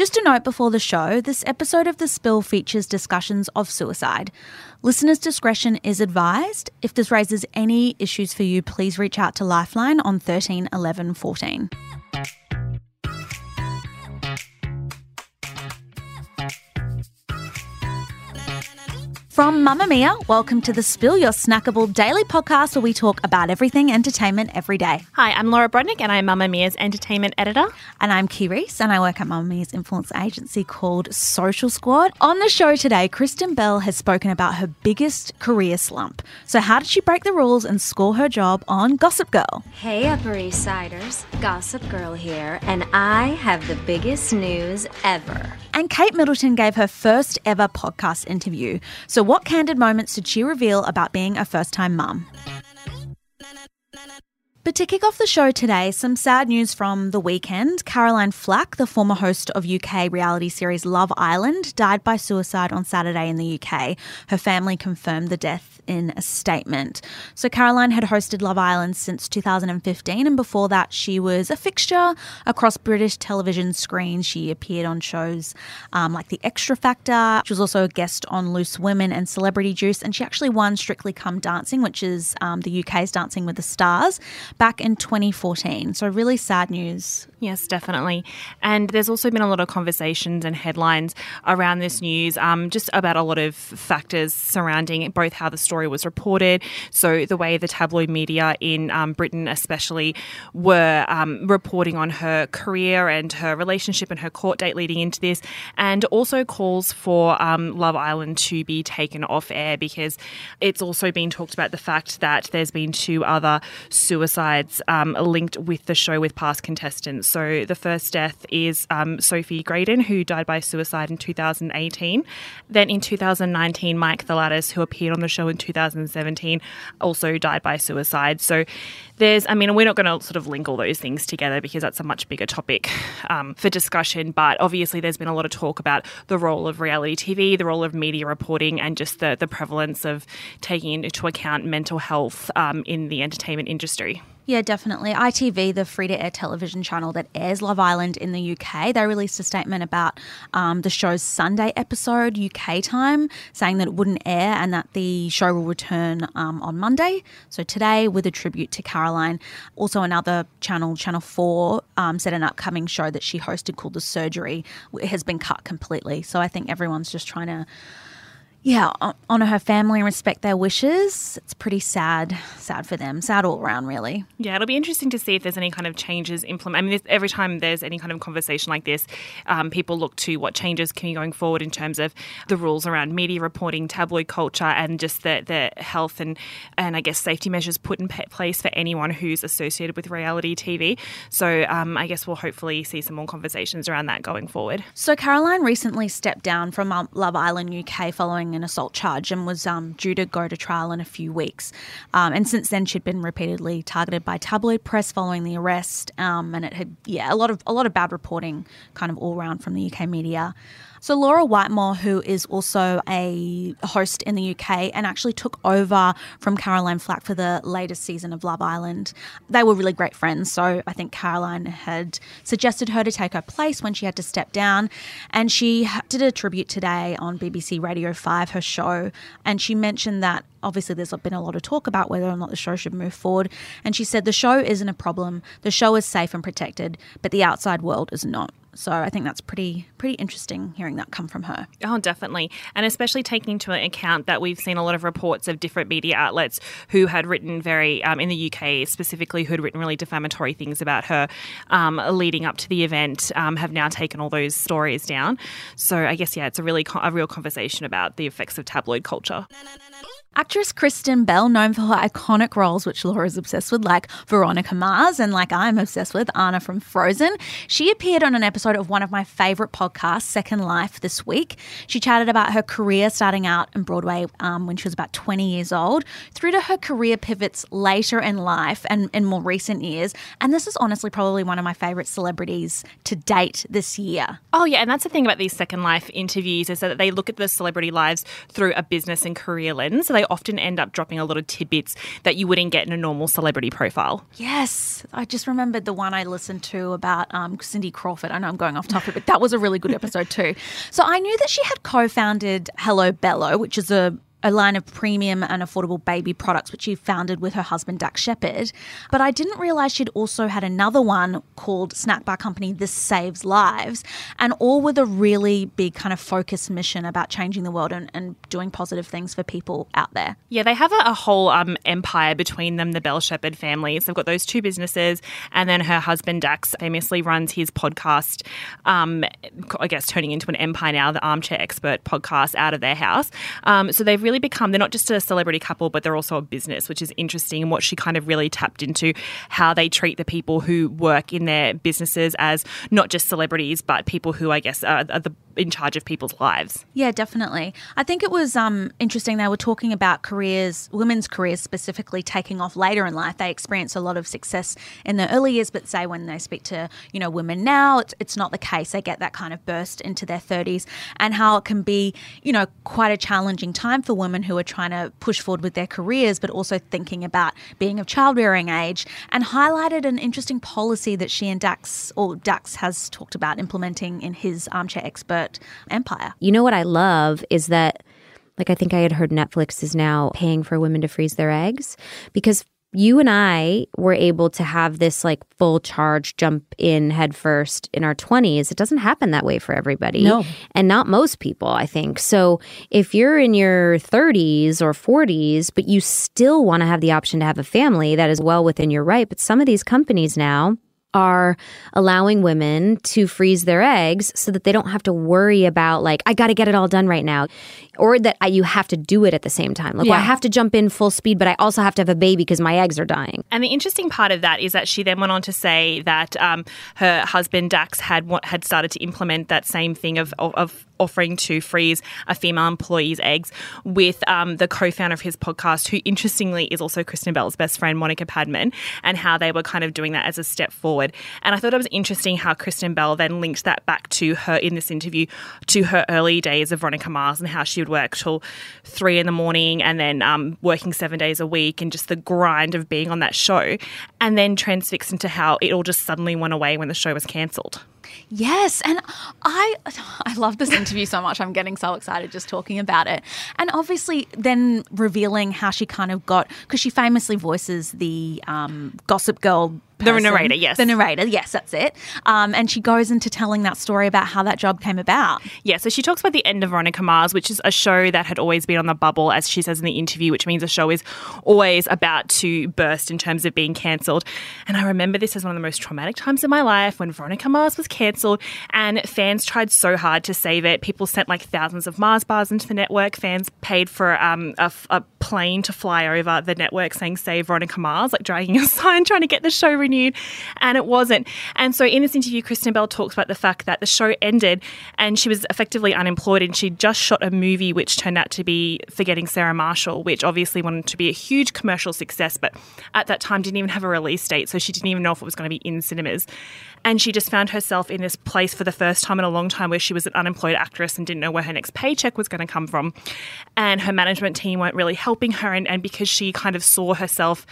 Just a note before the show this episode of The Spill features discussions of suicide. Listeners' discretion is advised. If this raises any issues for you, please reach out to Lifeline on 13 11 14. From Mamamia, welcome to the Spill Your Snackable daily podcast where we talk about everything entertainment every day. Hi, I'm Laura Brodnik and I'm Mamamia's entertainment editor. And I'm Kee Reece and I work at Mamamia's influence agency called Social Squad. On the show today, Kristen Bell has spoken about her biggest career slump. So, how did she break the rules and score her job on Gossip Girl? Hey, Upper East Siders, Gossip Girl here, and I have the biggest news ever. And Kate Middleton gave her first ever podcast interview. So, what candid moments did she reveal about being a first time mum? But to kick off the show today, some sad news from the weekend. Caroline Flack, the former host of UK reality series Love Island, died by suicide on Saturday in the UK. Her family confirmed the death in a statement. So, Caroline had hosted Love Island since 2015, and before that, she was a fixture across British television screens. She appeared on shows um, like The Xtra Factor. She was also a guest on Loose Women and Celebrity Juice, and she actually won Strictly Come Dancing, which is um, the UK's Dancing with the Stars, back in 2014. So, really sad news. Yes, definitely. And there's also been a lot of conversations and headlines around this news, um, just about a lot of factors surrounding both how the story was reported. So, the way the tabloid media in um, Britain, especially, were um, reporting on her career and her relationship and her court date leading into this, and also calls for um, Love Island to be taken off air because it's also been talked about the fact that there's been two other suicides um, linked with the show with past contestants. So, the first death is um, Sophie Gradon, who died by suicide in 2018. Then in 2019, Mike Thalassitis, who appeared on the show in 2017, also died by suicide. So there's, I mean, we're not going to sort of link all those things together because that's a much bigger topic um, for discussion. But obviously, there's been a lot of talk about the role of reality TV, the role of media reporting, and just the, the prevalence of taking into account mental health um, in the entertainment industry. Yeah, definitely. ITV, the free to air television channel that airs Love Island in the UK, they released a statement about um, the show's Sunday episode, UK time, saying that it wouldn't air and that the show will return um, on Monday. So today, with a tribute to Caroline. Also, another channel, Channel 4, um, said an upcoming show that she hosted called The Surgery has been cut completely. So I think everyone's just trying to yeah, honor her family and respect their wishes. It's pretty sad, sad for them. Sad all around, really. Yeah, it'll be interesting to see if there's any kind of changes implemented. I mean, every time there's any kind of conversation like this, um, people look to what changes can be going forward in terms of the rules around media reporting, tabloid culture, and just the, the health and and I guess safety measures put in place for anyone who's associated with reality TV. So um, I guess we'll hopefully see some more conversations around that going forward. So Caroline recently stepped down from Love Island UK following an assault charge and was um, due to go to trial in a few weeks. Um, and since then, she'd been repeatedly targeted by tabloid press following the arrest, um, and it had yeah a lot of a lot of bad reporting, kind of all around from the UK media. So, Laura Whitmore, who is also a host in the UK and actually took over from Caroline Flack for the latest season of Love Island, they were really great friends. So, I think Caroline had suggested her to take her place when she had to step down. And she did a tribute today on BBC Radio 5, her show. And she mentioned that obviously there's been a lot of talk about whether or not the show should move forward. And she said the show isn't a problem, the show is safe and protected, but the outside world is not. So I think that's pretty pretty interesting hearing that come from her. Oh, definitely, and especially taking into account that we've seen a lot of reports of different media outlets who had written very um, in the UK specifically who had written really defamatory things about her um, leading up to the event um, have now taken all those stories down. So I guess yeah, it's a really a real conversation about the effects of tabloid culture. Actress Kristen Bell, known for her iconic roles, which Laura is obsessed with, like Veronica Mars and like I'm obsessed with, Anna from Frozen, she appeared on an episode of one of my favorite podcasts, Second Life, this week. She chatted about her career starting out in Broadway um, when she was about 20 years old, through to her career pivots later in life and in more recent years. And this is honestly probably one of my favorite celebrities to date this year. Oh, yeah. And that's the thing about these Second Life interviews is that they look at the celebrity lives through a business and career lens. So they often end up dropping a lot of tidbits that you wouldn't get in a normal celebrity profile. Yes, I just remembered the one I listened to about um, Cindy Crawford. I know I'm going off topic, but that was a really good episode too. So I knew that she had co-founded Hello Bello, which is a a line of premium and affordable baby products, which she founded with her husband, Dax Shepard. But I didn't realize she'd also had another one called Snack Bar Company This Saves Lives, and all with a really big kind of focused mission about changing the world and, and doing positive things for people out there. Yeah, they have a, a whole um, empire between them, the Bell Shepard families. They've got those two businesses, and then her husband, Dax, famously runs his podcast, um, I guess turning into an empire now, the Armchair Expert podcast out of their house. Um, so they've really really become, they're not just a celebrity couple, but they're also a business, which is interesting. And what she kind of really tapped into how they treat the people who work in their businesses as not just celebrities, but people who I guess are, are the in charge of people's lives. Yeah, definitely. I think it was um, interesting. They were talking about careers, women's careers specifically, taking off later in life. They experience a lot of success in the early years, but say when they speak to you know women now, it's, it's not the case. They get that kind of burst into their thirties, and how it can be you know quite a challenging time for women who are trying to push forward with their careers, but also thinking about being of childbearing age, and highlighted an interesting policy that she and Dax or Dax has talked about implementing in his armchair expert empire. You know what I love is that, like, I think I had heard Netflix is now paying for women to freeze their eggs because you and I were able to have this like full charge jump in headfirst in our 20s. It doesn't happen that way for everybody. No. And not most people, I think. So if you're in your 30s or 40s, but you still want to have the option to have a family, that is well within your right. But some of these companies now, are allowing women to freeze their eggs so that they don't have to worry about like I got to get it all done right now or that I, you have to do it at the same time. Like Yeah. well, I have to jump in full speed but I also have to have a baby because my eggs are dying. And the interesting part of that is that she then went on to say that um, her husband Dax had had started to implement that same thing of, of, of offering to freeze a female employee's eggs with um, the co-founder of his podcast, who interestingly is also Kristen Bell's best friend, Monica Padman, and how they were kind of doing that as a step forward. And I thought it was interesting how Kristen Bell then linked that back to her in this interview to her early days of Veronica Mars and how she would work till three in the morning and then um, working seven days a week and just the grind of being on that show, and then transfixed into how it all just suddenly went away when the show was cancelled. Yes, and I I love this interview so much. I'm getting so excited just talking about it. And obviously, then revealing how she kind of got because she famously voices the um, Gossip Girl. The narrator, yes. The narrator, yes, that's it. Um, and she goes into telling that story about how that job came about. Yeah, so she talks about the end of Veronica Mars, which is a show that had always been on the bubble, as she says in the interview, which means the show is always about to burst in terms of being cancelled. And I remember this as one of the most traumatic times in my life when Veronica Mars was cancelled, and fans tried so hard to save it. People sent like thousands of Mars bars into the network. Fans paid for um, a, a plane to fly over the network saying "Save Veronica Mars," like dragging a sign trying to get the show renewed, and it wasn't. And so in this interview, Kristen Bell talks about the fact that the show ended and she was effectively unemployed, and she just shot a movie which turned out to be Forgetting Sarah Marshall, which obviously wanted to be a huge commercial success, but at that time didn't even have a release date, so she didn't even know if it was going to be in cinemas. And she just found herself in this place for the first time in a long time where she was an unemployed actress and didn't know where her next paycheck was going to come from. And her management team weren't really helping her. And, and because she kind of saw herself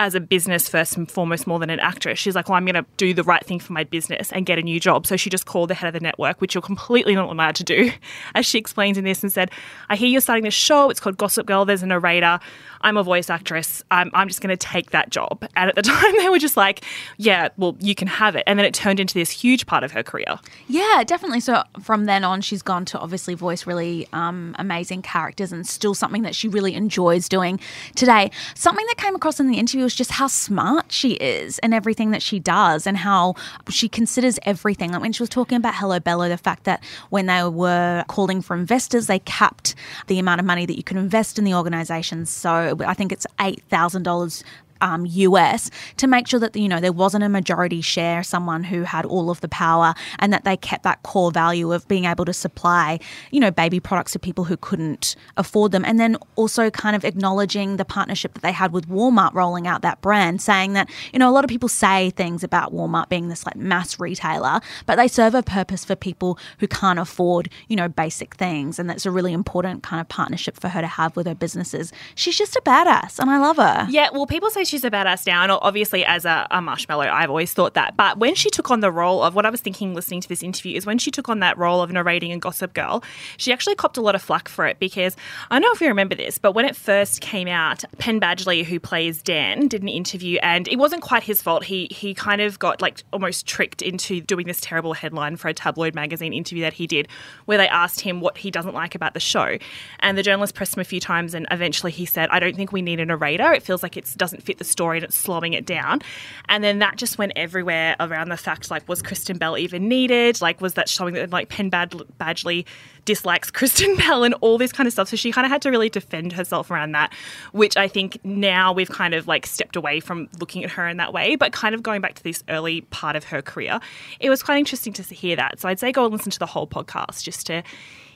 as a business first and foremost more than an actress. She's like, well, I'm going to do the right thing for my business and get a new job. So she just called the head of the network, which you're completely not allowed to do, as she explains in this, and said, I hear you're starting this show. It's called Gossip Girl. There's a narrator. I'm a voice actress. I'm, I'm just going to take that job. And at the time, they were just like, yeah, well, you can have it. And then it turned into this huge part of her career. Yeah, definitely. So from then on, she's gone to obviously voice really um, amazing characters and still something that she really enjoys doing today. Something that came across in the interview was just how smart she is and everything that she does and how she considers everything. Like when she was talking about Hello Bello, the fact that when they were calling for investors, they capped the amount of money that you could invest in the organization. So I think it's $8,000 um, US to make sure that you know there wasn't a majority share, someone who had all of the power, and that they kept that core value of being able to supply you know baby products to people who couldn't afford them, and then also kind of acknowledging the partnership that they had with Walmart, rolling out that brand, saying that you know a lot of people say things about Walmart being this like mass retailer, but they serve a purpose for people who can't afford you know basic things, and that's a really important kind of partnership for her to have with her businesses. She's just a badass, and I love her. Yeah, well, people say she's a badass now, and obviously as a, a, marshmallow, I've always thought that. But when she took on the role of what I was thinking listening to this interview is when she took on that role of narrating a Gossip Girl, she actually copped a lot of flack for it because I don't know if you remember this, but when it first came out, Penn Badgley, who plays Dan, did an interview, and it wasn't quite his fault. He he kind of got like almost tricked into doing this terrible headline for a tabloid magazine interview that he did, where they asked him what he doesn't like about the show, and the journalist pressed him a few times, and eventually he said, "I don't think we need a narrator. It feels like it doesn't fit the story." and it's slowing it down. And then that just went everywhere around the fact like, was Kristen Bell even needed? Like, was that showing that like Penn Bad- Badgley dislikes Kristen Bell and all this kind of stuff? So she kind of had to really defend herself around that, which I think now we've kind of like stepped away from looking at her in that way, but kind of going back to this early part of her career, it was quite interesting to hear that. So I'd say go and listen to the whole podcast just to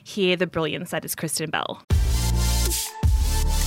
hear the brilliance that is Kristen Bell.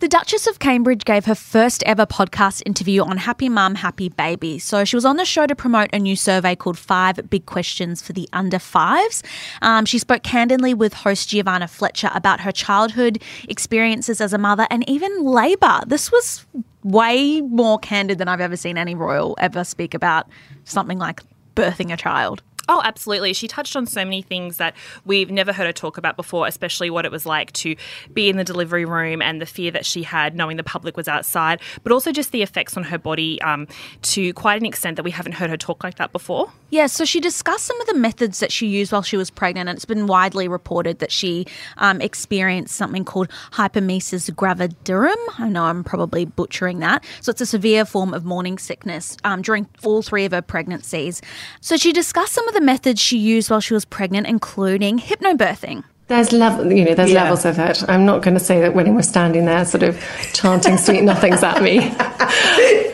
The Duchess of Cambridge gave her first ever podcast interview on Happy Mum, Happy Baby. So she was on the show to promote a new survey called Five Big Questions for the Under Fives. Um, she spoke candidly with host Giovanna Fletcher about her childhood experiences as a mother and even labour. This was way more candid than I've ever seen any royal ever speak about something like birthing a child. Oh, absolutely. She touched on so many things that we've never heard her talk about before, especially what it was like to be in the delivery room and the fear that she had knowing the public was outside, but also just the effects on her body um, to quite an extent that we haven't heard her talk like that before. Yeah, so she discussed some of the methods that she used while she was pregnant, and it's been widely reported that she um, experienced something called hyperemesis gravidarum. I know I'm probably butchering that. So it's a severe form of morning sickness um, during all three of her pregnancies. So she discussed some of the methods she used while she was pregnant, including hypnobirthing. There's level, you know, there's yeah. levels of it. I'm not going to say that when he was standing there, sort of chanting sweet nothings at me.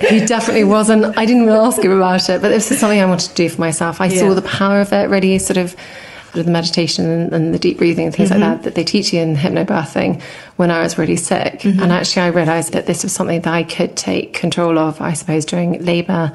he definitely wasn't. I didn't really ask him about it, but this is something I wanted to do for myself. I yeah. saw the power of it really, sort of with the meditation and, and, the deep breathing and things mm-hmm. like that that they teach you in hypnobirthing when I was really sick. Mm-hmm. And actually, I realised that this was something that I could take control of. I suppose during labour,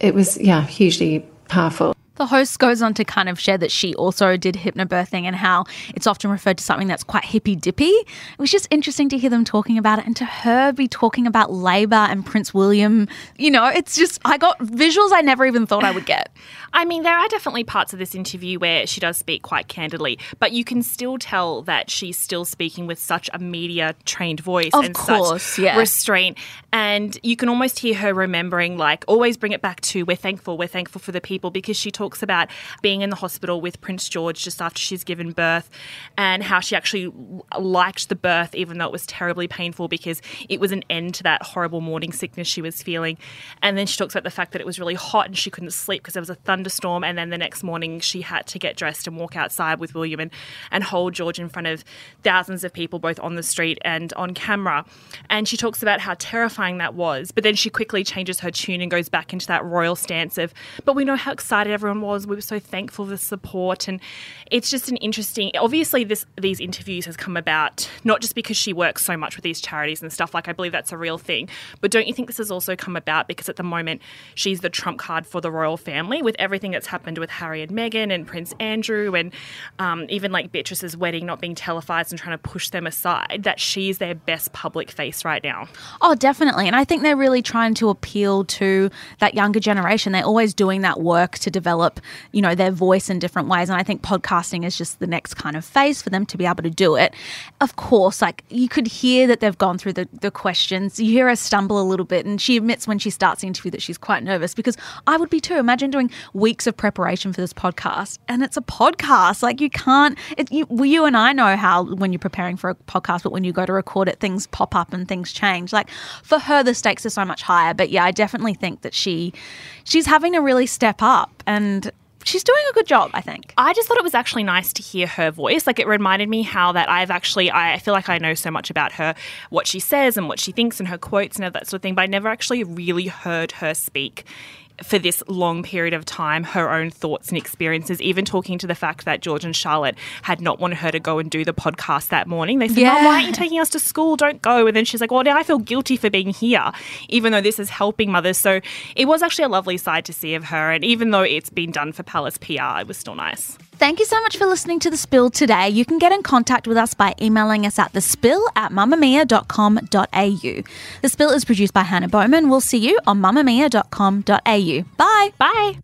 it was yeah hugely powerful. The host goes on to kind of share that she also did hypnobirthing and how it's often referred to something that's quite hippy dippy. It was just interesting to hear them talking about it and to her be talking about Labour and Prince William. You know, it's just, I got visuals I never even thought I would get. I mean, there are definitely parts of this interview where she does speak quite candidly, but you can still tell that she's still speaking with such a media trained voice of and course, such yeah. restraint. And you can almost hear her remembering, like, always bring it back to we're thankful, we're thankful for the people because she talks about being in the hospital with Prince George just after she's given birth and how she actually liked the birth, even though it was terribly painful because it was an end to that horrible morning sickness she was feeling. And then she talks about the fact that it was really hot and she couldn't sleep because there was a thunderstorm, and then the next morning she had to get dressed and walk outside with William and, and hold George in front of thousands of people, both on the street and on camera. And she talks about how terrifying that was, but then she quickly changes her tune and goes back into that royal stance of, but we know how excited everyone everyone was. We were so thankful for the support, and it's just an interesting. Obviously, this these interviews has come about not just because she works so much with these charities and stuff. Like I believe that's a real thing, but don't you think this has also come about because at the moment she's the trump card for the royal family with everything that's happened with Harry and Meghan and Prince Andrew, and um, even like Beatrice's wedding not being televised and trying to push them aside. That she's their best public face right now. Oh, definitely. And I think they're really trying to appeal to that younger generation. They're always doing that work to develop, you know, their voice in different ways. And I think podcasting is just the next kind of phase for them to be able to do it. Of course, like you could hear that they've gone through the, the questions. You hear her stumble a little bit, and she admits when she starts the interview that she's quite nervous because I would be too. Imagine doing weeks of preparation for this podcast, and it's a podcast. Like you can't. It, you, well, you and I know how when you're preparing for a podcast, but when you go to record it, things pop up and things change. Like for her, the stakes are so much higher. But yeah, I definitely think that she she's having to really step up and she's doing a good job, I think. I just thought it was actually nice to hear her voice. Like it reminded me how that I've actually I feel like I know so much about her, what she says and what she thinks and her quotes and all that sort of thing, but I never actually really heard her speak for this long period of time her own thoughts and experiences, even talking to the fact that George and Charlotte had not wanted her to go and do the podcast that morning. They said, yeah. Mom, why aren't you taking us to school? Don't go. And then she's like, Well, now I feel guilty for being here, even though this is helping mothers. So it was actually a lovely side to see of her. And even though it's been done for Palace PR, it was still nice. Thank you so much for listening to The Spill today. You can get in contact with us by emailing us at thespill at mamamia.com.au. The Spill is produced by Hannah Bowman. We'll see you on mamamia.com.au. Bye. Bye.